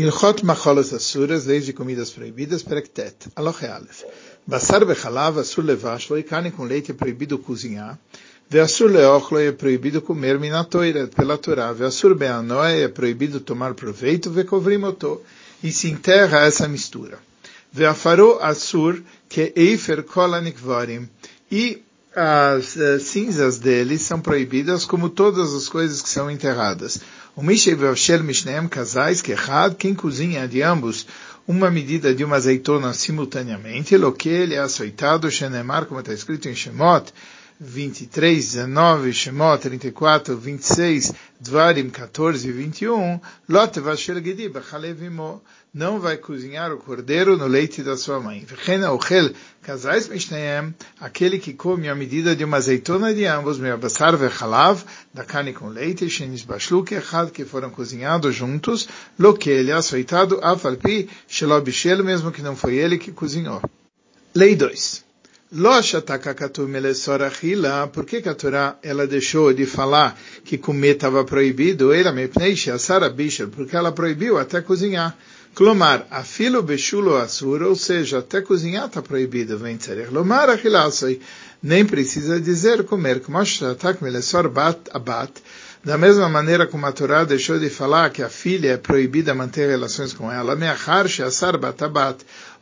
Ilchot Macholas Asuras, leis de comidas proibidas, Perektet, Aloche Aleph. Basar Bechalav, Asur Levashlo, e carne com leite é proibido cozinhar. Veasur Leochlo é proibido comer minatoira, pela Torá. Veasur Beanoe é proibido tomar proveito, Vekovrimoto. E se enterra essa mistura. Veafaro Asur, que Eifer Kolanikvarim. E as uh, cinzas dele são proibidas, como todas as coisas que são enterradas. O Mishei Vavshel Mishneem, casais, que quem cozinha de ambos uma medida de uma azeitona simultaneamente, lo que ele é açoitado, Shenemar, como está escrito em Shemot, 23, 19, Shemot 34, 26, Dvarim 14 21, Lot Vasher Gedi Bechalevimo, não vai cozinhar o cordeiro no leite da sua mãe. Vechena Ochel Casais Mishneem, aquele que come a medida de uma azeitona de ambos, meu basar vechalav, da carne com leite, shenis bashlu kechad, que foram cozinhados juntos, lo que ele é açoitado, afalpi, shelobishel, mesmo que não foi ele que cozinhou. Lei 2. Por que a Torá ela deixou de falar que comer estava proibido? Me porque ela proibiu até cozinhar. Clomar, afilo bechulo asur, ou seja, até cozinhar está proibido, vem tzerich. Lomar achilasoi, nem precisa dizer comer, como shatak melesor bat abat, da mesma maneira como a Torá deixou de falar que a filha é proibida manter relações com ela,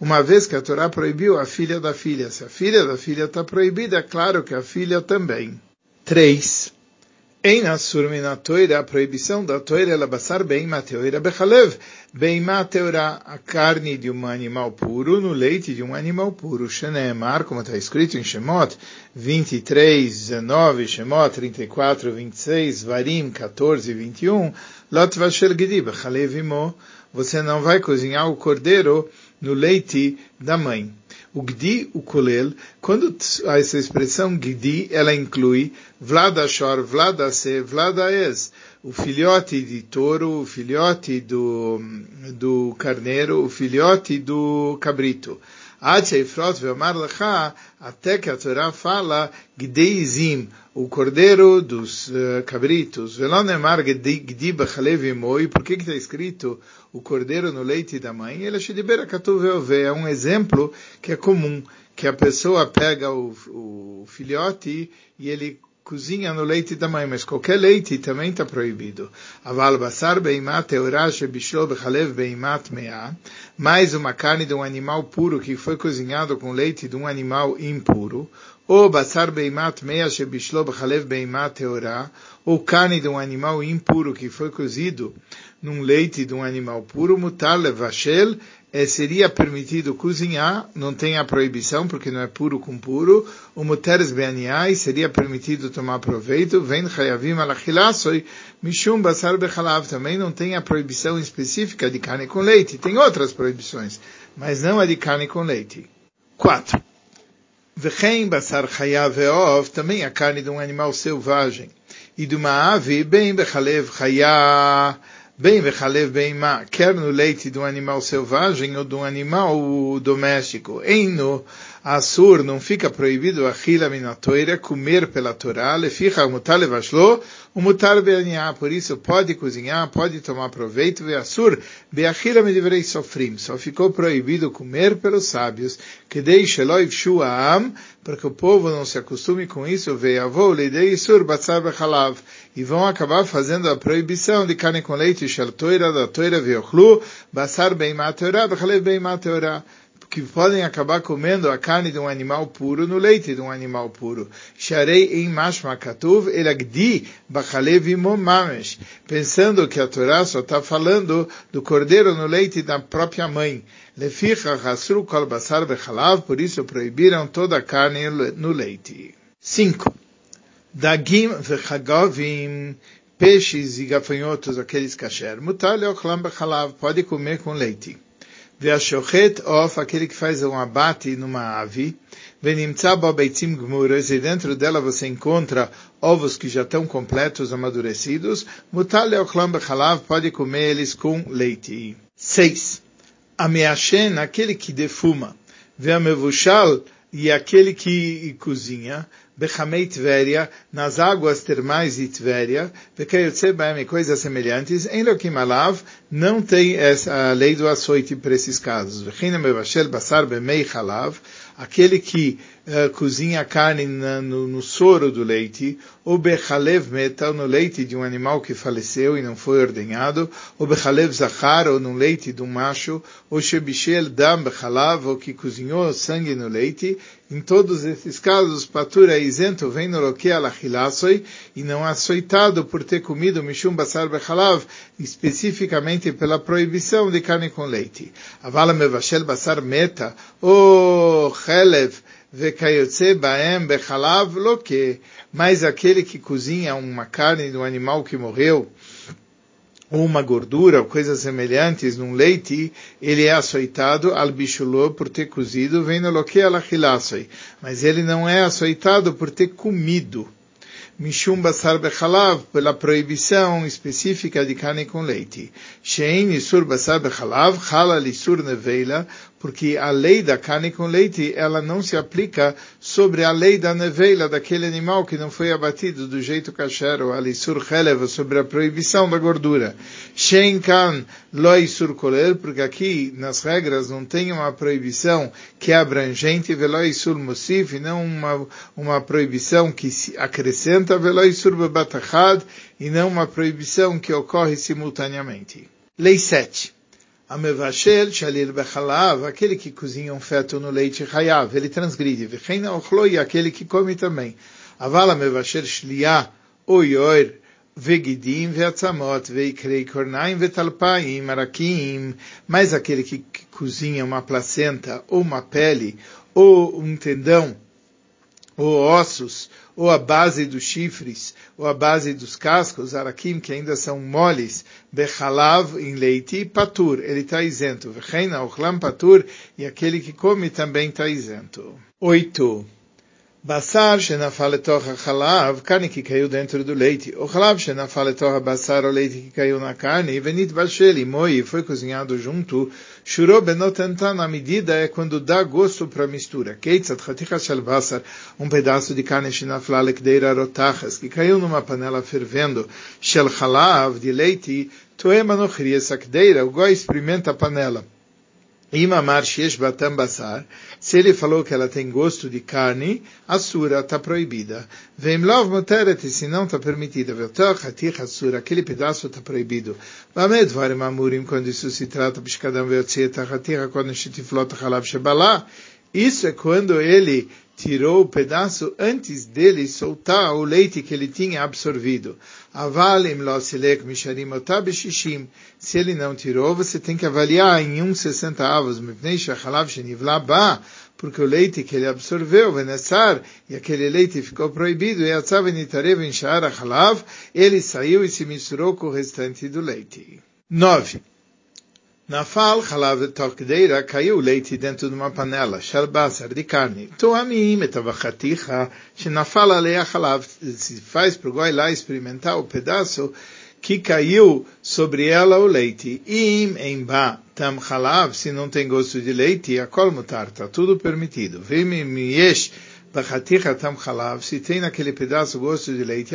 uma vez que a Torá proibiu a filha da filha. Se a filha da filha está proibida, é claro que a filha também. 3. Em Asur Minatoira, a proibição da toira é basar bem mateoira bechalev, bem mateora, a carne de um animal puro no leite de um animal puro. Sheneemar, como está escrito em Shemot 23, 19, Shemot 34, 26, Varim 14, 21, Lot vasher gidi bechalev imo, você não vai cozinhar o cordeiro no leite da mãe. O gdi, o kolel, quando essa expressão gdi, ela inclui vladashor, vladase, vladaes, o filhote de touro, o filhote do, do carneiro, o filhote do cabrito. Até que a Torá fala Gdeizim, o cordeiro dos uh, cabritos. Velonemar Gdi Bachalevimoi, por que está escrito o cordeiro no leite da mãe? Ele é um exemplo que é comum, que a pessoa pega o, o filhote e ele cozinha no leite da mãe, mas qualquer leite também está proibido. Aval basar beimat teurash bishlo bechalev beimat mea, mais uma carne de um animal puro que foi cozinhado com leite de um animal impuro, ou basar beimat mea shebishlo bechalev beimat teorá, ou carne de um animal impuro que foi cozido num leite de um animal puro, mutar levashel é, seria permitido cozinhar, não tem a proibição, porque não é puro com puro. O muteres beaniai seria permitido tomar proveito. Vem chayavim alachilasoi, mishum basar bechalav. Também não tem a proibição específica de carne com leite. Tem outras proibições, mas não a de carne com leite. 4. Vechem basar chayav ve'ov, também a carne de um animal selvagem. E de uma ave, bem bechalev chayah, bem vechalev bem ma, quer no leite de um animal selvagem ou de um animal doméstico. Eino Assur não fica proibido a chila minatoira, comer pela Torá, leficha mutar levashlo, mutar beaniá, por isso pode cozinhar, pode tomar proveito, ve Assur, beachila me deverei sofrim, só ficou proibido comer pelos sábios, que deixe loiv am, para que o povo não se acostume com isso, ve avô, leidei sur batzar bechalav, e vão acabar fazendo a proibição de carne com leite, shel toira, da toira veochlu, basar bem mateorá, bechalev bem mateorá, que podem acabar comendo a carne de um animal puro no leite de um animal puro. Sharei em mashma katuv elagdi bachalev. Pensando que a Torá só está falando do cordeiro no leite da própria mãe. Leficha hasru kol basar bechalav, por isso proibiram toda a carne no leite. 5. Dagim vechagovim, peixes e gafanhotos, aqueles kasher. Mutar leochlam bechalav, pode comer com leite. Veashochet of, aquele que faz um abate numa ave, venimtza bo beitzim gmuras, e dentro dela você encontra ovos que já estão completos, amadurecidos, mutal leochlam bechalav, pode comer eles com leite. 6. Ameashen, aquele que defuma, veamevushal, e aquele que cozinha, Bechamei Tveria, nas águas termais de Tveria, Bekayotse Baem e coisas semelhantes, em Lokim Alav, não tem essa lei do açoite para esses casos. Vechina Mevashel Basar Bemei Halav, aquele que uh, cozinha carne na, no, no, soro do leite, ou bechalev metal, no leite de um animal que faleceu e não foi ordenhado, ou bechalev zachar, ou no leite de um macho, ou shebishel dam bechalav, ou que cozinhou sangue no leite, em todos esses casos, patura é isento, vem no loque alachilasoi, e não açoitado por ter comido mishum basar bechalav, especificamente pela proibição de carne com leite. Avala mevashel basar meta, ou chelev, mas aquele que cozinha uma carne do animal que morreu, ou uma gordura, ou coisas semelhantes num leite, ele é açoitado al por ter cozido, vem no loque alachilasoi. Mas ele não é açoitado por ter comido. Mishum basar bechalav, pela proibição específica de carne com leite. Shein isur basar bechalav, chala isur neveila, porque a lei da carne com leite, ela não se aplica sobre a lei da neveila, daquele animal que não foi abatido do jeito kasher, ou alisur chelev, sobre a proibição da gordura. Shen kan loisur koler, porque aqui nas regras não tem uma proibição que é abrangente, veloisur musif, e não uma, uma proibição que se acrescenta, veloisur bebatachad, e não uma proibição que ocorre simultaneamente. Lei 7. Amevashel shalil bechalav, aquele que cozinha um feto no leite hayav, ele transgride. Vecheina ochloi, aquele que come também. Avala mevashel shliah, oyor, vegidim veatzamot, veikrei kornaim vetalpaim, arakim, mas aquele que cozinha uma placenta, ou uma pele, ou um tendão, ou ossos, ou a base dos chifres, ou a base dos cascos, arakim, que ainda são moles, bechalav, em leite, patur, ele está isento. Vecheina, ochlam patur, e aquele que come também está isento. Oito. Basar shenafal letoch hachalav, carne que caiu dentro do leite. O chalav shenafal letoch basar, o leite que caiu na carne. Venit bashel, moi, foi cozinhado junto. Shuro benotentan, na medida é quando dá gosto para a mistura. Keitzat chaticha shel basar, um pedaço de carne shenafal lekdeira rotachas, que caiu numa panela fervendo. Shel chalav, de leite, toema no essa o goi experimenta a panela. Imamar shesh batam basar, se ele falou que ela tem gosto de carne, a sura está proibida. Veimlov moteret, se não está permitida. Veltoch hatich sura, aquele pedaço está proibido. Vamed varim amurim, quando isso se trata, bishkadam veotzieta hatich, quando shetiflot halav shebalá, isso é quando ele tirou o pedaço antes dele soltar o leite que ele tinha absorvido. Avalim losilek misharim otabeshishim. Se ele não tirou, você tem que avaliar em uns 60 avos, porque o leite que ele absorveu, venessar, e aquele leite ficou proibido, e ele saiu e se misturou com o restante do leite. 9. Nafal halav tokdeira caiu leite dentro de uma panela, sharbasar de carne. Tuamim etavachaticha, shenafal alea halav. Se faz pro goi lá experimentar o pedaço que caiu sobre ela o leite. Im emba tam halav, se não tem gosto de leite, a mutar, tá tudo permitido. Vim yesh se tem naquele pedaço gosto de leite,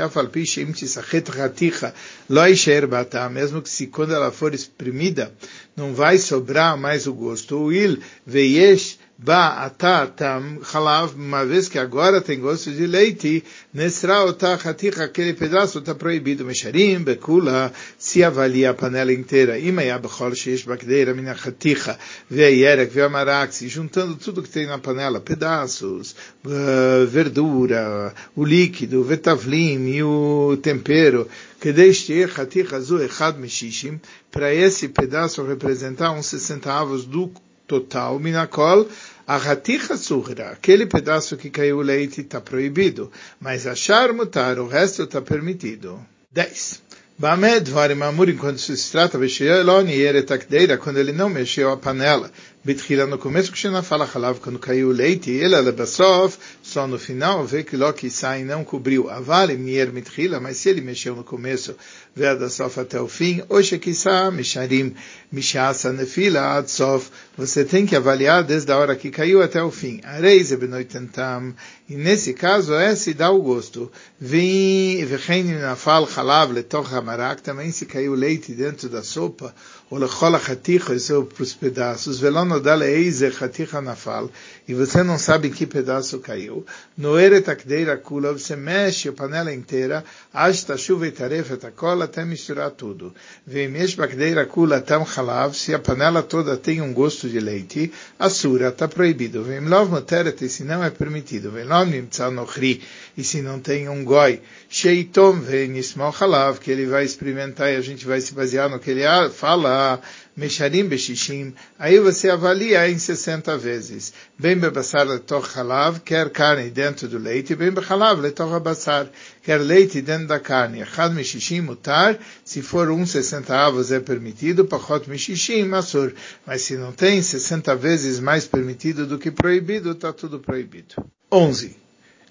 mesmo que quando ela for exprimida, não vai sobrar mais o gosto. O il veyesh ba atatam halav, uma vez que agora tem gosto de leite, nesra otachaticha, aquele pedaço está proibido. Mesharim, bekula, se avalia a panela inteira. Imaya bechol sheish bakdeira mina chaticha, veierek, veamarak, se juntando tudo que tem na panela, pedaços, uh, verdura, o líquido, vetavlim e o tempero, que deixe chaticha azul echad meshishim, para esse pedaço representar uns 60 avos do total, minakol, a raticha surra, aquele pedaço que caiu o leite está proibido, mas achar mutar, o resto está permitido. 10. Bamed varim amurim, quando se trata, Veshieloni eretakdeira, quando ele não mexeu a panela, Bitchila no começo, que na fala halav, quando caiu o leite, ele, Lebasof, só no final, vê que Loki sai não cobriu. Avale mier mitchila, mas se ele mexeu no começo, vê da sof até o fim, hoje que misharim mishasa nefila ad sof, você tem que avaliar desde a hora que caiu até o fim. Areis benoitentam, e nesse caso é se dá o gosto. Vem, vem nafal chalav letoch hamarak, também se caiu leite dentro da sopa, ou lechol achaticha, isso para os pedaços, velon odale eize chaticha nafal, e você não sabe que pedaço caiu. No eretakdeira kula, você mexe a panela inteira, hasta chuva e tarefa takola, até misturar tudo. Vem mexe bakdeira kula tam halav, se a panela toda tem um gosto de leite, a sura está proibido. Vem lov moteret, se não é permitido. Vem lov nimtza nochri, e se não tem um goi, sheitom vem nismol halav, que ele vai experimentar e a gente vai se basear no que ele fala, Mesharim Beshishim, aí você avalia em 60 vezes. Bem bebassar letoch halav, quer carne dentro do leite, bem bechalav letoch abassar, quer leite dentro da carne. Achad Meshishim mutar, se for um 60 avos é permitido, pachot Meshishim masur. Mas se não tem 60 vezes mais permitido do que proibido, está tudo proibido. 11.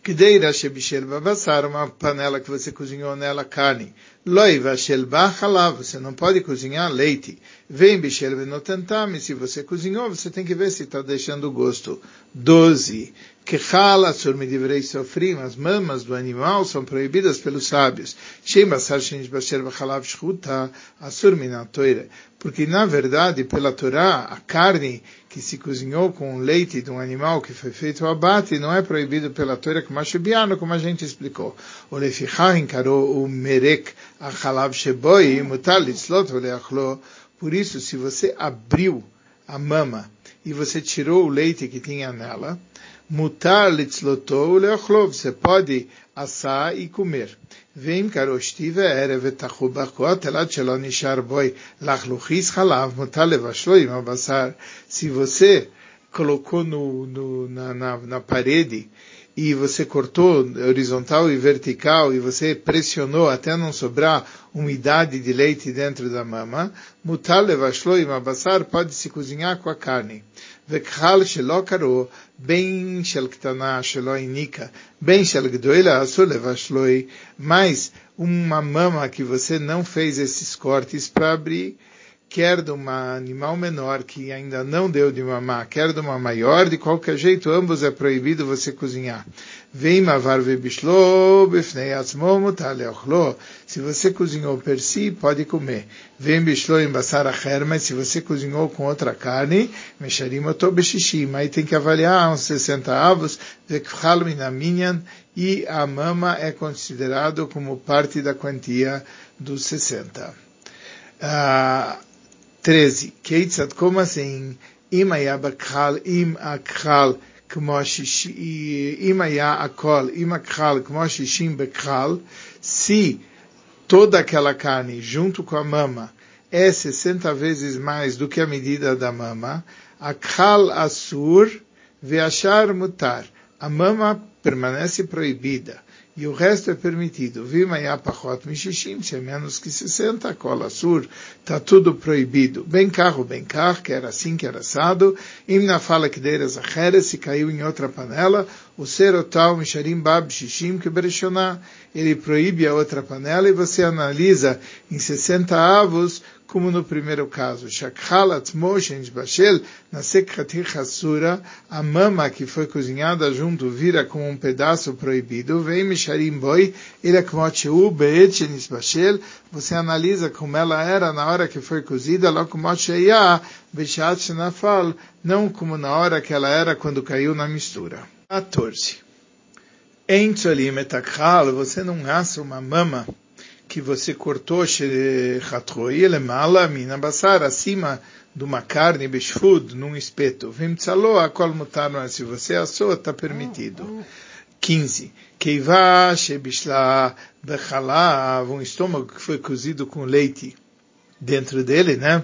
Kdeira shebishel babassar, uma panela que você cozinhou nela carne. Loiva shelba halav, você não pode cozinhar leite. Vem bishel benotantame, se você cozinhou, você tem que ver se está deixando o gosto. Doze. Kechal asur midivrei sofrim, as mamas do animal são proibidas pelos sábios. Porque, na verdade, pela Torá, a carne que se cozinhou com o leite de um animal que foi feito abate não é proibido pela Torá como a como a gente explicou. O lefichah encarou o merek achalav sheboi, mutal litzlot oleachlo. Por isso, se você abriu a mama e você tirou o leite que tinha nela, mutar litzlotou leochlov, você pode assar e comer. Vem karostiva erev etachu bakot elad shelo nishar boi lachluchis halav mutar levashlo im abasar. Se você colocou no, no, na, na, na parede e você cortou horizontal e vertical e você pressionou até não sobrar umidade de leite dentro da mama, mutar levashlo im abasar pode se cozinhar com a carne. וכחל שלא קראו, בין של קטנה שלא העניקה, בין של גדולה אסור לבשלוי, mas uma mama que você não fez esses cortes para abrir, quer de um animal menor que ainda não deu de mamar, quer de uma maior, de qualquer jeito, ambos é proibido você cozinhar. Vem mavar vebishlo, befnei atzmo mutaleochlo. Se você cozinhou per si, pode comer. Vem bishlo em basar acher, mas se você cozinhou com outra carne, mexarim otobeshishim. Aí tem que avaliar uns 60 avos, vekhal minaminyan, e a mama é considerado como parte da quantia dos 60. Uh, 13. Keitzat, como assim? Im ayabakhal, im akhal, כמו שישים, אם היה הכל, אם הקהל כמו שישים בקהל, se toda aquela carne junto com a mama é 60 vezes mais do que a medida da mama, a kal asur veachar mutar. A mama permanece proibida e o resto é permitido. Vimaya pachot mishishim, se é menos que 60, cola sur, está tudo proibido. Bem carro, bem carro, que era assim, que era assado. Im na fala que deras acheres, se caiu em outra panela, o serotal misharim bab shishim que bereshoná. Ele proíbe a outra panela e você analisa em 60 avos como no primeiro caso, Shakhalat Moshen Bashel, na Sekhatir a mama que foi cozinhada junto vira como um pedaço proibido, vem Misharim Boi, como Beetchenis Bashel, você analisa como ela era na hora que foi cozida, Sheia, Beshat Nafal, não como na hora que ela era quando caiu na mistura. 14. Em Tzolim Etakhal, você não assa uma mama que você cortou mala mina basar acima de uma carne beshfud num espeto. Vimtzalo a kol mutar, se você assou, está permitido. 15. Keiva shebishla bechalav, um estômago que foi cozido com leite dentro dele, né?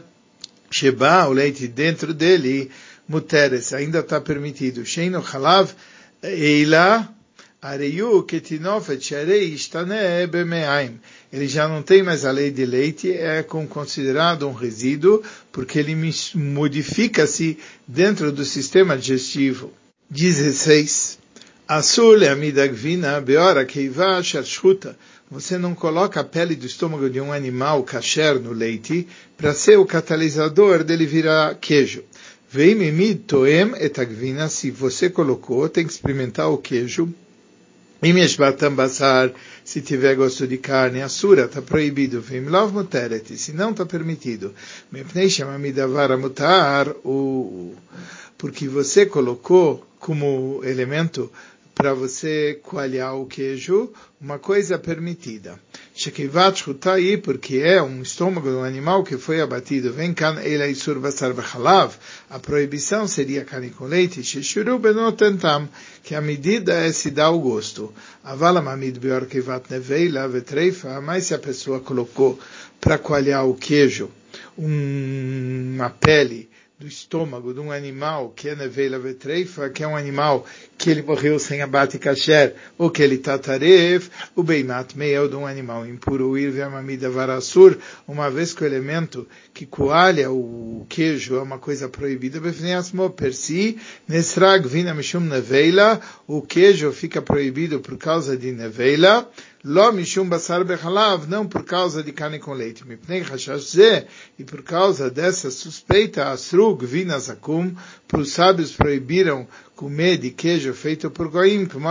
Sheba, o leite dentro dele, muteres, ainda está permitido. Sheino chalav, eila, areyu ketinofet bemeaim ele já não tem mais a lei de leite, é considerado um resíduo, porque ele modifica-se dentro do sistema digestivo. 16. Asur le'amida gvina beora keiva. Você não coloca a pele do estômago de um animal kasher no leite para ser o catalisador dele virar queijo. Veimimid toem etagvina. Se você colocou, tem que experimentar o queijo. Imeshbatam basar. Se tiver gosto de carne, assura, está proibido. Veimlov muteret. Se não, está permitido. Mepnei shamamidavara mutar. Porque você colocou como elemento para você coalhar o queijo, uma coisa permitida. Shekivat aí porque é um estômago de um animal que foi abatido. Vem can ela isur basar bechalav. A proibição seria carne com leite. Sheshuru benotentam. Que a medida é se dar o gosto. Avala mamid bior kivat neveila vetreifa. Mas se a pessoa colocou para coalhar o queijo uma pele do estômago de um animal que é nevela vetreifa, que é um animal que ele morreu sem abate kasher, ou que ele está taref, o beimat meio de um animal impuro, o irve amamida varasur, uma vez que o elemento que coalha o queijo é uma coisa proibida, befneasmo per si, nesrag vina mishum nevela, o queijo fica proibido por causa de nevela, Lo não por causa de carne com leite. Ze, e por causa dessa suspeita, asrug vinazakum, para os sábios proibiram comer de queijo feito por goim, como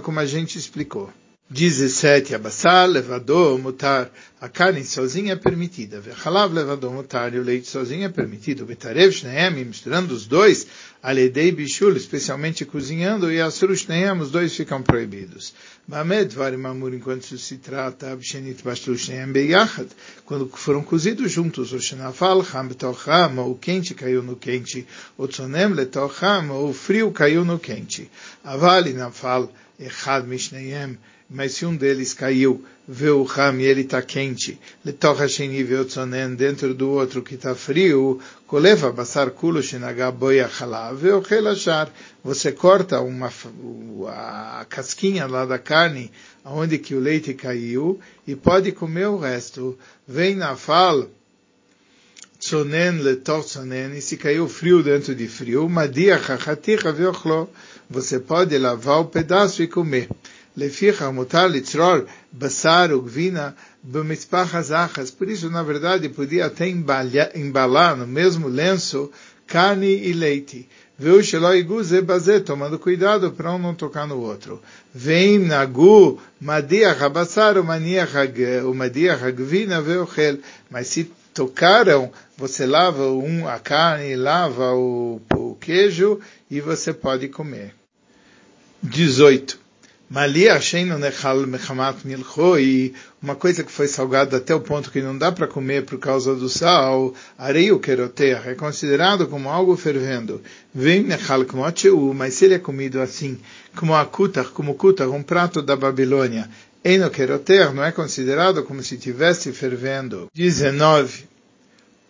como a gente explicou. 17. Abassar, levador, mutar. A carne sozinha é permitida. Vechalav, levador, mutar. E o leite sozinho é permitido. Betarev, shneem, misturando os dois. Aledei, bishul, especialmente cozinhando. E asur, shneem, os dois ficam proibidos. Mamed, varim amur, enquanto se trata, abshenit, bashlu, shneem, beyachad. Quando foram cozidos juntos, o shenafal, ham, betocham, o quente caiu no quente. O tzonem, letocham, o frio caiu no quente. Avali, nafal, echad, mishneem, mas se um deles caiu, vê o ram e ele está quente, letocha sheni veotzonen, dentro do outro que está frio, koleva basar kulo shenagá boia halav, veochel achar. Você corta uma, a casquinha lá da carne, onde que o leite caiu, e pode comer o resto. Vem na fala, tzonen letor tzonen, e se caiu frio dentro de frio, madia chachaticha veochlo, você pode lavar o pedaço e comer. Leficha mutar litzror basar ugvina b'mitzpach achas. Por isso, na verdade, podia até embalar no mesmo lenço carne e leite. Viu Sheloi Guze Bazé, tomando cuidado para um não tocar no outro. Vem Nagu, Madiach Abassar, o Madiach Agvina, Veochel. Mas se tocaram, você lava um, a carne, lava o, o queijo e você pode comer. 18. Milchoi, uma coisa que foi salgada até o ponto que não dá para comer por causa do sal, areio queroteach, é considerado como algo fervendo. Vem nechal kmotiu, mas se ele é comido assim, como a kutach, como kutach, um prato da Babilônia, eno queroteach, não é considerado como se estivesse fervendo. 19.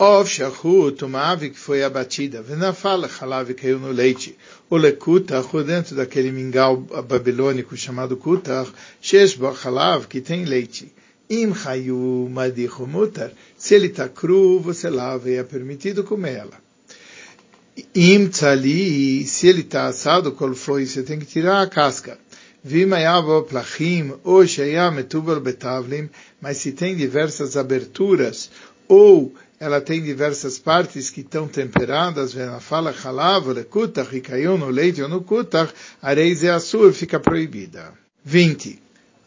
Ov shachut, uma ave que foi abatida, venafal halav caiu no leite, o lekutach, dentro daquele mingau babilônico chamado kutach, shesh bo halav, que tem leite. Im chayu madichu mutar, se ele está cru, você lava e é permitido comê-la. Im tzali, se ele está assado, qual foi, você tem que tirar a casca. Vimayavo plachim, ou sheyam betavlim, mas se tem diversas aberturas, ou ela tem diversas partes que estão temperadas, fala halav, lekutach, e caiu no leite ou no kutach, areis e assur fica proibida. 20.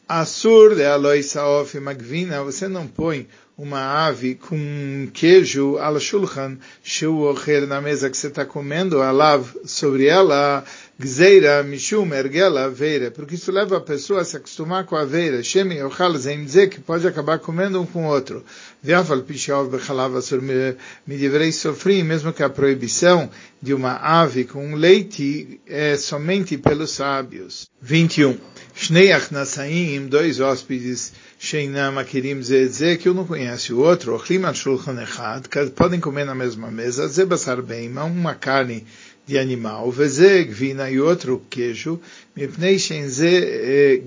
Assur de aloi saof magvina, você não põe uma ave com queijo al shulchan, shu na mesa que você está comendo, alav sobre ela, Gzeira Mishum Ergela Aveira, porque isso leva a pessoa a se acostumar com a aveira. Shemi Ochal Zemze, que pode acabar comendo um com o outro. Viafal Pishav Bechalav Asur Midivrei Sofrim, mesmo que a proibição de uma ave com leite é somente pelos sábios. 21. Shnei Achnasaim, dois hóspedes, Sheinam Akirim Zedze, que um não conhece o outro, Ochlim Shulchan Echad, podem comer na mesma mesa, Zebasar Beima, uma carne de animal, veze gvina e outro queijo, mipnei shenze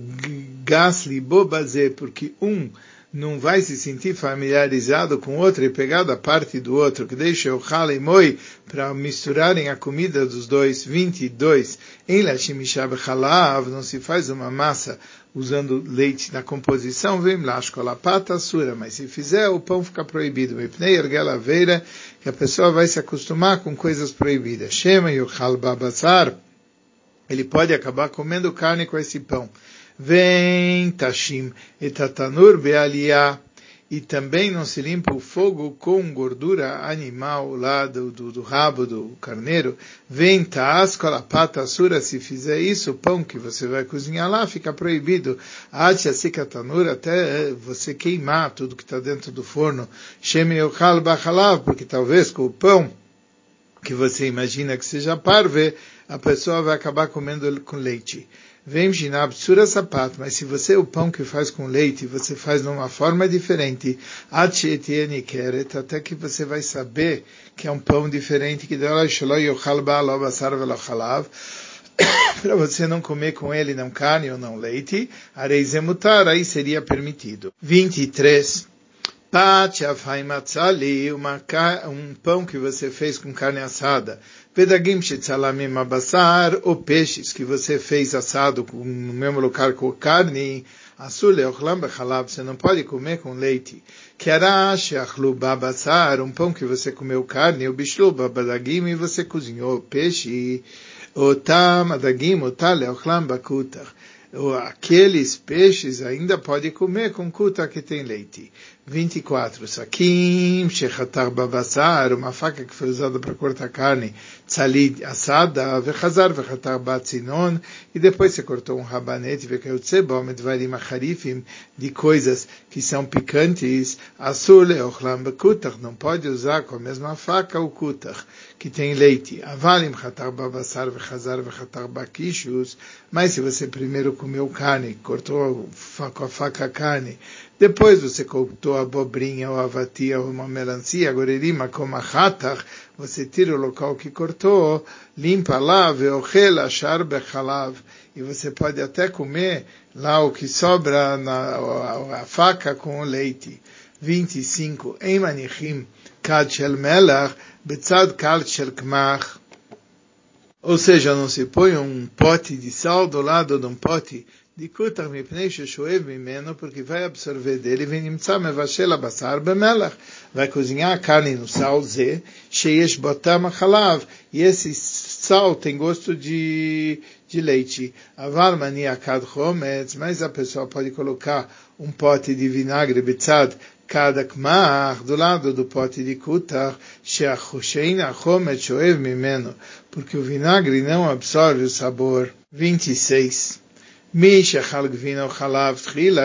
gas libo baze, porque um não vai se sentir familiarizado com outro e pegar da parte do outro, que deixa o Hale e Moi para misturarem a comida dos dois. 22. Em Lashimishab Halav não se faz uma massa usando leite na composição, vem lá, pata sura, mas se fizer, o pão fica proibido. Mipnei ergelaveira, que a pessoa vai se acostumar com coisas proibidas. Shema o babasar, ele pode acabar comendo carne com esse pão. Vem tashim etatanur bealiah, e também não se limpa o fogo com gordura animal lá do, do, do rabo do carneiro. Vem taascola pata sura, se fizer isso, o pão que você vai cozinhar lá fica proibido. Atia sikatanur, até você queimar tudo que está dentro do forno. Sheme yochal bachalav, porque talvez com o pão que você imagina que seja parve, a pessoa vai acabar comendo com leite. Vem ginab sura sapato, mas se você o pão que faz com leite, você faz de uma forma diferente, até que você vai saber que é um pão diferente, que para você não comer com ele não carne ou não leite, areizemutar, aí seria permitido. 23. Um pão que você fez com carne assada. Pedagim shetzalamim abassar, ou peixes que você fez assado no mesmo lugar com carne, você não pode comer com leite. Um pão que você comeu carne, e você cozinhou peixe, o tam adagim, o tale ochlam bakutach aqueles peixes ainda pode comer com kuta que tem leite. 24. Sakim, shechatar babassar, uma faca que foi usada para cortar carne, tzalid assada, vechazar vechatar batzinon, e depois você cortou um rabanete, vekayutzeba, medvarim acharifim, de coisas que são picantes, asur leochlam bekutach, não pode usar com a mesma faca o kutach, que tem leite. Avalim chatar babassar, vechazar vechatar bakishus, mas se você primeiro comeu carne, cortou com a faca carne, depois você cortou a abobrinha ou a vatia ou uma melancia, gorerima como a hatach, você tira o local que cortou, limpa lá, veochel achar bechalav, e você pode até comer lá o que sobra na a, a faca com o leite. 25. Em manichim kad shel melach, betzad kal shel kmach. Ou seja, não se põe um pote de sal do lado de um pote de kutar mipnei sheshoev mimeno, porque vai absorver dele, vem nimtza mevashel abasar bemelach, vai cozinhar a carne no sal ze, sheyesh botam achalav, e esse sal tem gosto de, de leite. Aval mani akad chometz, mas a pessoa pode colocar um pote de vinagre betzad, cada kmach, do lado do pote de kutar, shein achomet shoev mimeno, porque o vinagre não absorve o sabor. 26.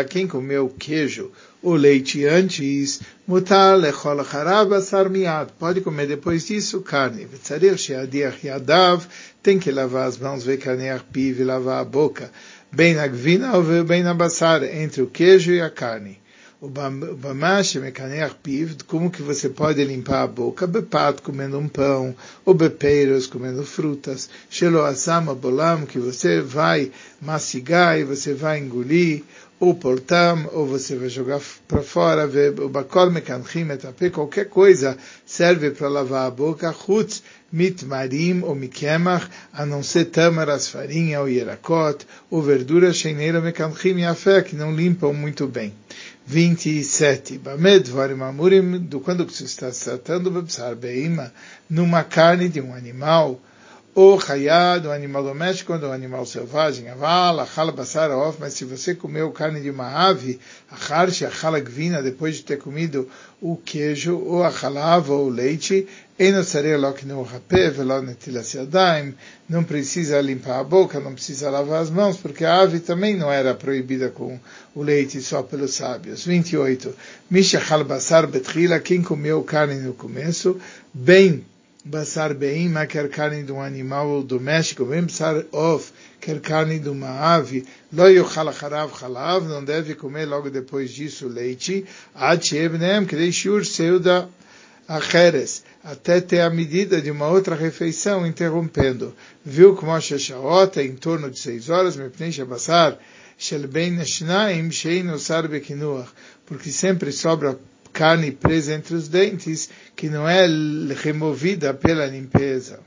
Quem comeu queijo ou leite antes, mutar miad, pode comer depois disso carne. Yadav, tem que lavar as mãos, piv e lavar a boca, bem na gvina ou bem na basar, entre o queijo e a carne como que você pode limpar a boca, bepat, comendo um pão, ou bepeiros, comendo frutas, shelo bolam, que você vai mastigar e você vai engolir, ou portam, ou você vai jogar para fora, o bakol qualquer coisa serve para lavar a boca, chutz mitmarim ou mikemach, a não ser tamaras, farinha ou yerakot, ou verduras, sheineira mekanchim yafé, que não limpam muito bem. 27. Bamed Varim Amurim, do quando se está tratando de Beima, numa carne de um animal, ou Hayá, do animal doméstico, ou do animal selvagem, Aval, Achal Basar Of, mas se você comeu carne de uma ave, Acharshi, Achal Gvina, depois de ter comido o queijo, ou Achalav, ou o leite, não precisa limpar a boca, não precisa lavar as mãos, porque a ave também não era proibida com o leite só pelos sábios. 28. Mishachal basar betrila, quem comeu carne no começo, bem basar bem, quer carne de um animal doméstico, bem basar of, quer carne de uma ave, lo yochal chalav, não deve comer logo depois disso leite, ad shebnem, kdei shur seuda acheres, até ter a medida de uma outra refeição, interrompendo. Viu como a Sheshaot é em torno de seis horas, Mepnei Shabassar, shel bein ashnaim shein osar bekinuach, porque sempre sobra carne presa entre os dentes que não é removida pela limpeza.